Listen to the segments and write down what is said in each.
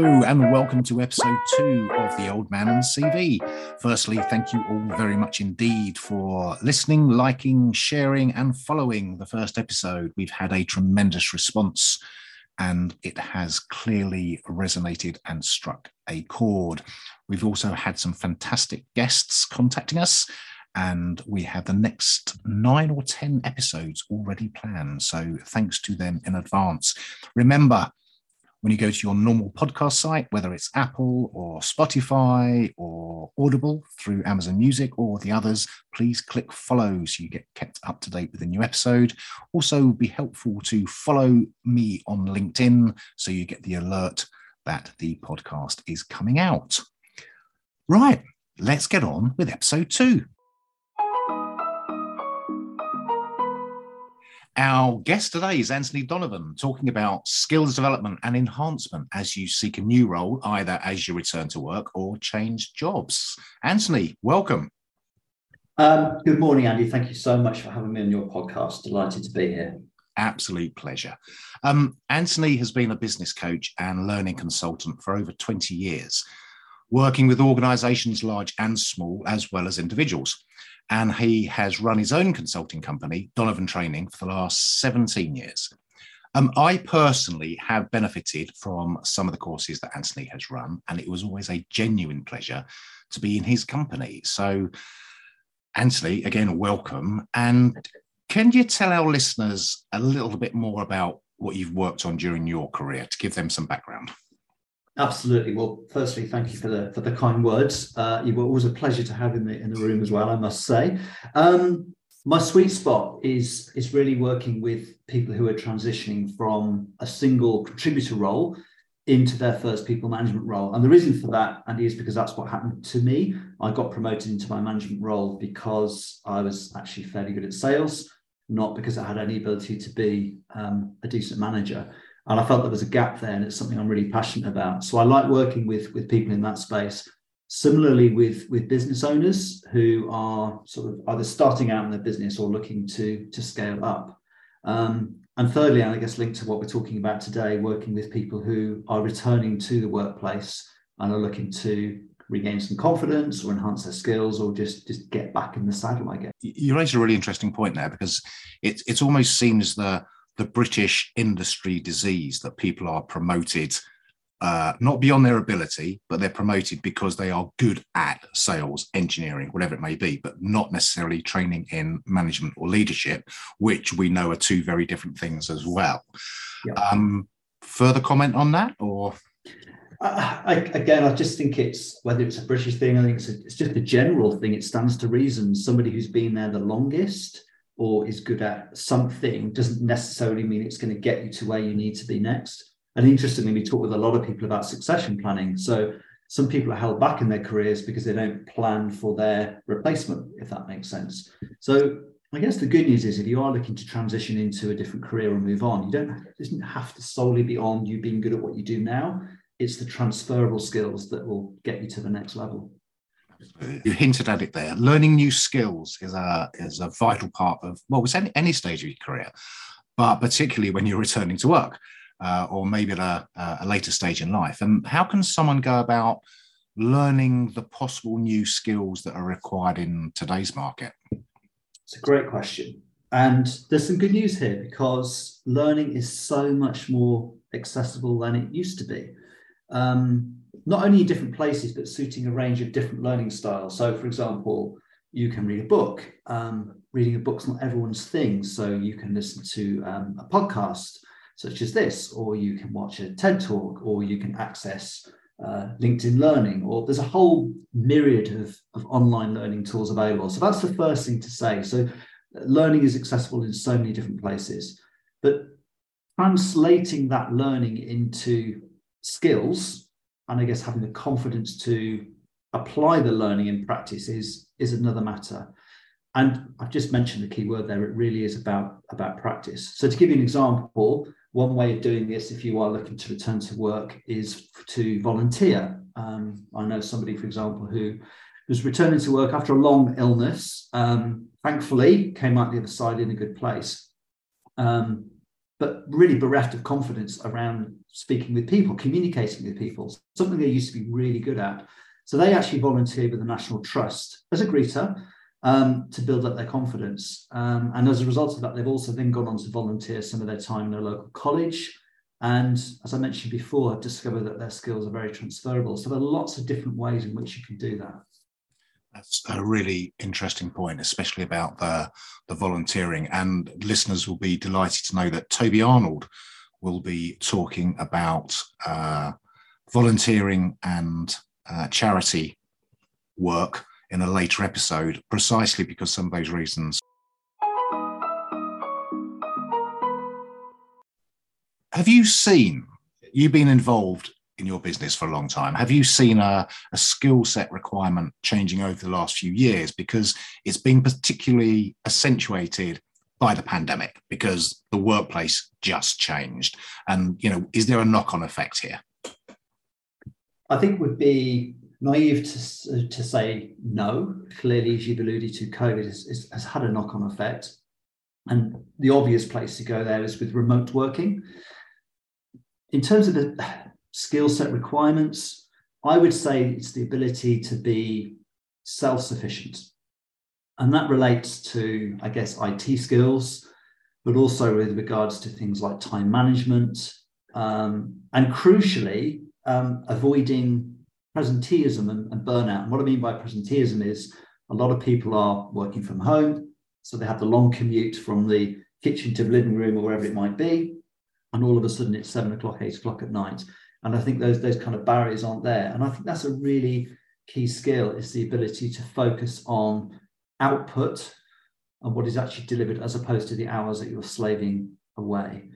Hello, and welcome to episode two of The Old Man and CV. Firstly, thank you all very much indeed for listening, liking, sharing, and following the first episode. We've had a tremendous response, and it has clearly resonated and struck a chord. We've also had some fantastic guests contacting us, and we have the next nine or 10 episodes already planned. So thanks to them in advance. Remember, when you go to your normal podcast site, whether it's Apple or Spotify or Audible through Amazon Music or the others, please click follow so you get kept up to date with a new episode. Also, be helpful to follow me on LinkedIn so you get the alert that the podcast is coming out. Right, let's get on with episode two. Our guest today is Anthony Donovan, talking about skills development and enhancement as you seek a new role, either as you return to work or change jobs. Anthony, welcome. Um, good morning, Andy. Thank you so much for having me on your podcast. Delighted to be here. Absolute pleasure. Um, Anthony has been a business coach and learning consultant for over 20 years, working with organizations large and small, as well as individuals and he has run his own consulting company, Donovan Training, for the last 17 years. Um, I personally have benefited from some of the courses that Anthony has run, and it was always a genuine pleasure to be in his company. So, Anthony, again, welcome. And can you tell our listeners a little bit more about what you've worked on during your career to give them some background? Absolutely. Well, firstly, thank you for the for the kind words. Uh, you were always a pleasure to have in the in the room as well. I must say. Um, my sweet spot is is really working with people who are transitioning from a single contributor role into their first people management role. And the reason for that, Andy, is because that's what happened to me. I got promoted into my management role because I was actually fairly good at sales, not because I had any ability to be um, a decent manager and I felt there was a gap there, and it's something I'm really passionate about. So I like working with with people in that space. Similarly, with with business owners who are sort of either starting out in their business or looking to to scale up. Um, and thirdly, and I guess linked to what we're talking about today, working with people who are returning to the workplace and are looking to regain some confidence or enhance their skills or just just get back in the saddle, I guess. You raised a really interesting point there because it it almost seems that the British industry disease that people are promoted uh, not beyond their ability, but they're promoted because they are good at sales, engineering, whatever it may be, but not necessarily training in management or leadership, which we know are two very different things as well. Yeah. Um, further comment on that, or? I, again, I just think it's whether it's a British thing, I think it's, a, it's just a general thing. It stands to reason. Somebody who's been there the longest or is good at something doesn't necessarily mean it's going to get you to where you need to be next. And interestingly, we talk with a lot of people about succession planning. So some people are held back in their careers because they don't plan for their replacement, if that makes sense. So I guess the good news is if you are looking to transition into a different career or move on, you don't it doesn't have to solely be on you being good at what you do now. It's the transferable skills that will get you to the next level. You hinted at it there. Learning new skills is a is a vital part of well, it's any, any stage of your career, but particularly when you're returning to work, uh, or maybe at a, a later stage in life. And how can someone go about learning the possible new skills that are required in today's market? It's a great question. And there's some good news here because learning is so much more accessible than it used to be. Um, not only in different places, but suiting a range of different learning styles. So, for example, you can read a book. Um, reading a book's not everyone's thing. So, you can listen to um, a podcast such as this, or you can watch a TED talk, or you can access uh, LinkedIn Learning, or there's a whole myriad of, of online learning tools available. So, that's the first thing to say. So, learning is accessible in so many different places. But translating that learning into skills and I guess having the confidence to apply the learning in practice is is another matter. And I've just mentioned the key word there. It really is about about practice. So to give you an example, one way of doing this, if you are looking to return to work, is to volunteer. Um, I know somebody, for example, who was returning to work after a long illness. Um, thankfully, came out the other side in a good place. Um, but really bereft of confidence around speaking with people, communicating with people, something they used to be really good at. So they actually volunteered with the National Trust as a greeter um, to build up their confidence. Um, and as a result of that, they've also then gone on to volunteer some of their time in a local college. And as I mentioned before, I've discovered that their skills are very transferable. So there are lots of different ways in which you can do that. That's a really interesting point, especially about the, the volunteering. And listeners will be delighted to know that Toby Arnold will be talking about uh, volunteering and uh, charity work in a later episode, precisely because some of those reasons. Have you seen, you've been involved in your business for a long time, have you seen a, a skill set requirement changing over the last few years? Because it's been particularly accentuated by the pandemic because the workplace just changed. And, you know, is there a knock on effect here? I think would be naive to, to say no. Clearly, as you've alluded to, COVID has, has had a knock on effect. And the obvious place to go there is with remote working. In terms of the skill set requirements, I would say it's the ability to be self sufficient. And that relates to, I guess, IT skills, but also with regards to things like time management. Um, and crucially, um, avoiding presenteeism and, and burnout. And what I mean by presenteeism is a lot of people are working from home, so they have the long commute from the kitchen to the living room or wherever it might be, and all of a sudden it's seven o'clock, eight o'clock at night. And I think those those kind of barriers aren't there. And I think that's a really key skill is the ability to focus on output and what is actually delivered as opposed to the hours that you're slaving away.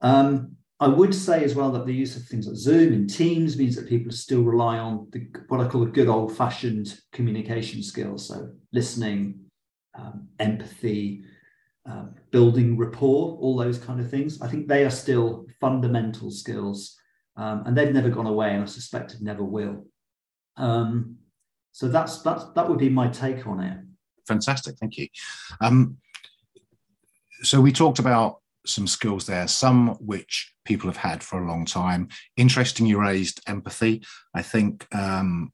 Um, I would say as well that the use of things like Zoom and Teams means that people still rely on the, what I call the good old fashioned communication skills. So listening, um, empathy, um, building rapport, all those kind of things. I think they are still fundamental skills um, and they've never gone away and I suspect it never will. Um, so that's, that's, that would be my take on it. Fantastic. Thank you. Um, so we talked about some skills there, some which people have had for a long time. Interesting, you raised empathy. I think um,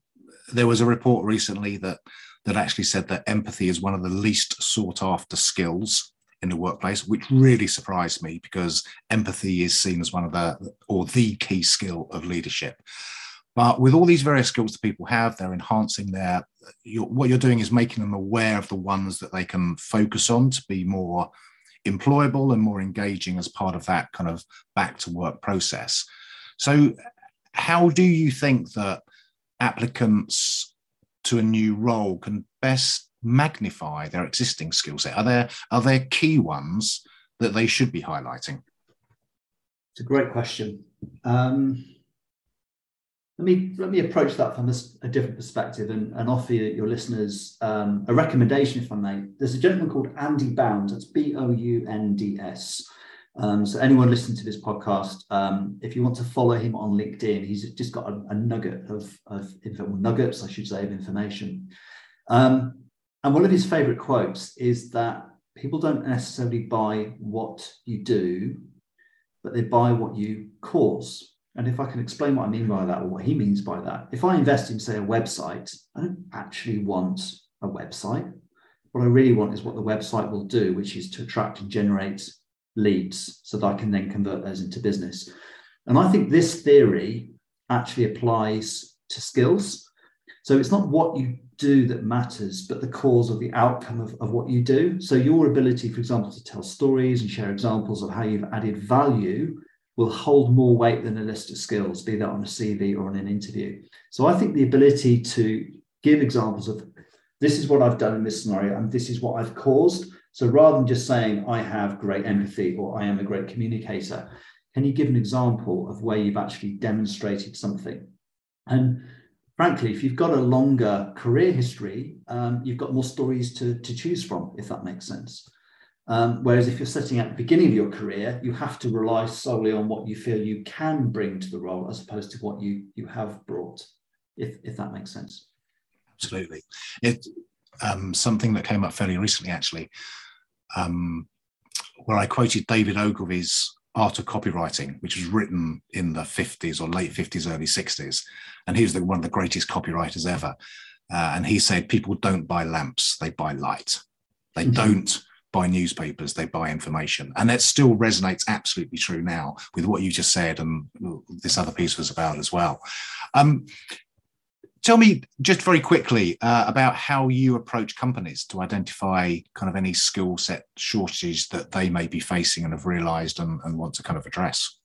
there was a report recently that that actually said that empathy is one of the least sought after skills in the workplace, which really surprised me because empathy is seen as one of the or the key skill of leadership. But with all these various skills that people have, they're enhancing their. You're, what you're doing is making them aware of the ones that they can focus on to be more employable and more engaging as part of that kind of back to work process. So, how do you think that applicants to a new role can best magnify their existing skill set? Are there are there key ones that they should be highlighting? It's a great question. Um, let me let me approach that from a, different perspective and, and offer your listeners um, a recommendation, if I may. There's a gentleman called Andy Bounds. That's B O U N D S. Um, so anyone listening to this podcast, um, if you want to follow him on LinkedIn, he's just got a, a nugget of, of nuggets, I should say, of information. Um, and one of his favorite quotes is that people don't necessarily buy what you do, but they buy what you cause. And if I can explain what I mean by that or what he means by that, if I invest in, say, a website, I don't actually want a website. What I really want is what the website will do, which is to attract and generate leads so that I can then convert those into business. And I think this theory actually applies to skills. So it's not what you do that matters, but the cause of the outcome of, of what you do. So your ability, for example, to tell stories and share examples of how you've added value will hold more weight than a list of skills, be that on a CV or on an interview. So I think the ability to give examples of this is what I've done in this scenario and this is what I've caused. So rather than just saying I have great empathy or I am a great communicator, can you give an example of where you've actually demonstrated something? And frankly, if you've got a longer career history, um, you've got more stories to, to choose from, if that makes sense. Um, whereas if you're setting at the beginning of your career, you have to rely solely on what you feel you can bring to the role as opposed to what you you have brought, if if that makes sense. Absolutely. It um, something that came up fairly recently, actually, um, where I quoted David Ogilvy's Art of Copywriting, which was written in the 50s or late 50s, early 60s. And he was the, one of the greatest copywriters ever. Uh, and he said, People don't buy lamps, they buy light. They mm-hmm. don't buy newspapers, they buy information. And that still resonates absolutely true now with what you just said and this other piece was about as well. Um, tell me just very quickly uh, about how you approach companies to identify kind of any skill set shortages that they may be facing and have realized and, and want to kind of address.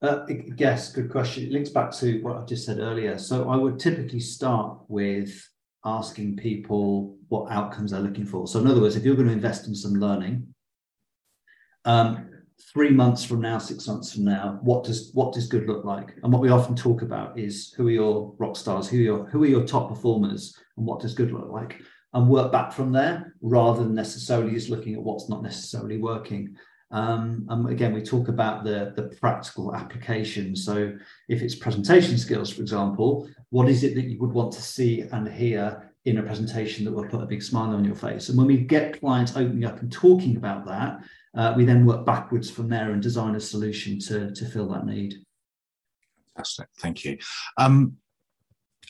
Uh, yes, good question. It links back to what I just said earlier. So I would typically start with asking people what outcomes they're looking for. So in other words, if you're going to invest in some learning, um, three months from now, six months from now, what does what does good look like? And what we often talk about is who are your rock stars, who are your who are your top performers, and what does good look like, and work back from there rather than necessarily just looking at what's not necessarily working. Um, and again, we talk about the, the practical application. So if it's presentation skills, for example, what is it that you would want to see and hear in a presentation that will put a big smile on your face? And when we get clients opening up and talking about that, uh, we then work backwards from there and design a solution to, to fill that need. Fantastic. Thank you. Um,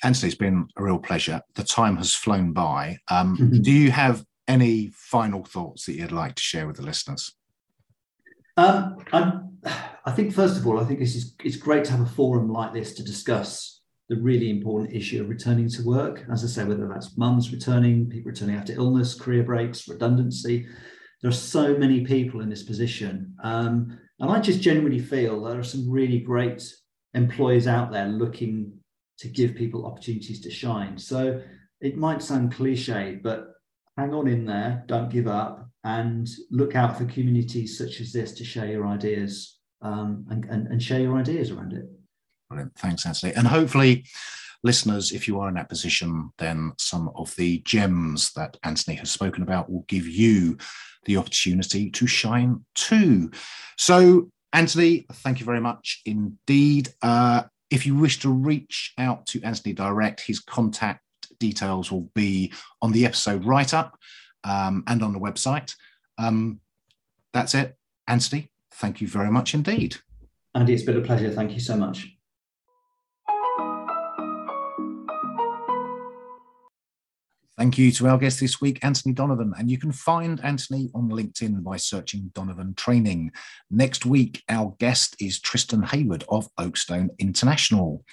Anthony, it's been a real pleasure. The time has flown by. Um, do you have any final thoughts that you'd like to share with the listeners? Um, i think first of all, I think this is it's great to have a forum like this to discuss the really important issue of returning to work. As I say, whether that's mums returning, people returning after illness, career breaks, redundancy. There are so many people in this position, um, and I just genuinely feel there are some really great employers out there looking to give people opportunities to shine. So it might sound cliche, but hang on in there, don't give up, and look out for communities such as this to share your ideas um, and, and, and share your ideas around it. Brilliant. Thanks, Anthony. And hopefully, listeners, if you are in that position, then some of the gems that Anthony has spoken about will give you the opportunity to shine too. So, Anthony, thank you very much indeed. Uh, if you wish to reach out to Anthony direct, his contact details will be on the episode write up um, and on the website. Um, that's it. Anthony, thank you very much indeed. Andy, it's been a pleasure. Thank you so much. Thank you to our guest this week, Anthony Donovan. And you can find Anthony on LinkedIn by searching Donovan Training. Next week, our guest is Tristan Hayward of Oakstone International.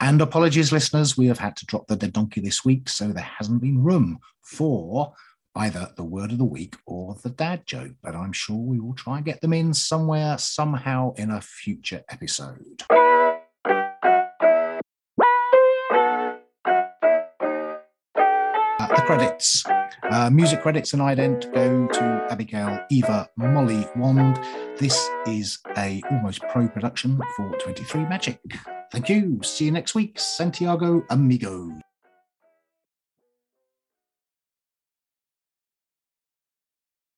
And apologies, listeners, we have had to drop the dead donkey this week, so there hasn't been room for either the word of the week or the dad joke, but I'm sure we will try and get them in somewhere, somehow in a future episode. Credits. Uh, music credits and ident go to Abigail Eva Molly Wand. This is a almost pro production for 23 Magic. Thank you. See you next week. Santiago Amigo.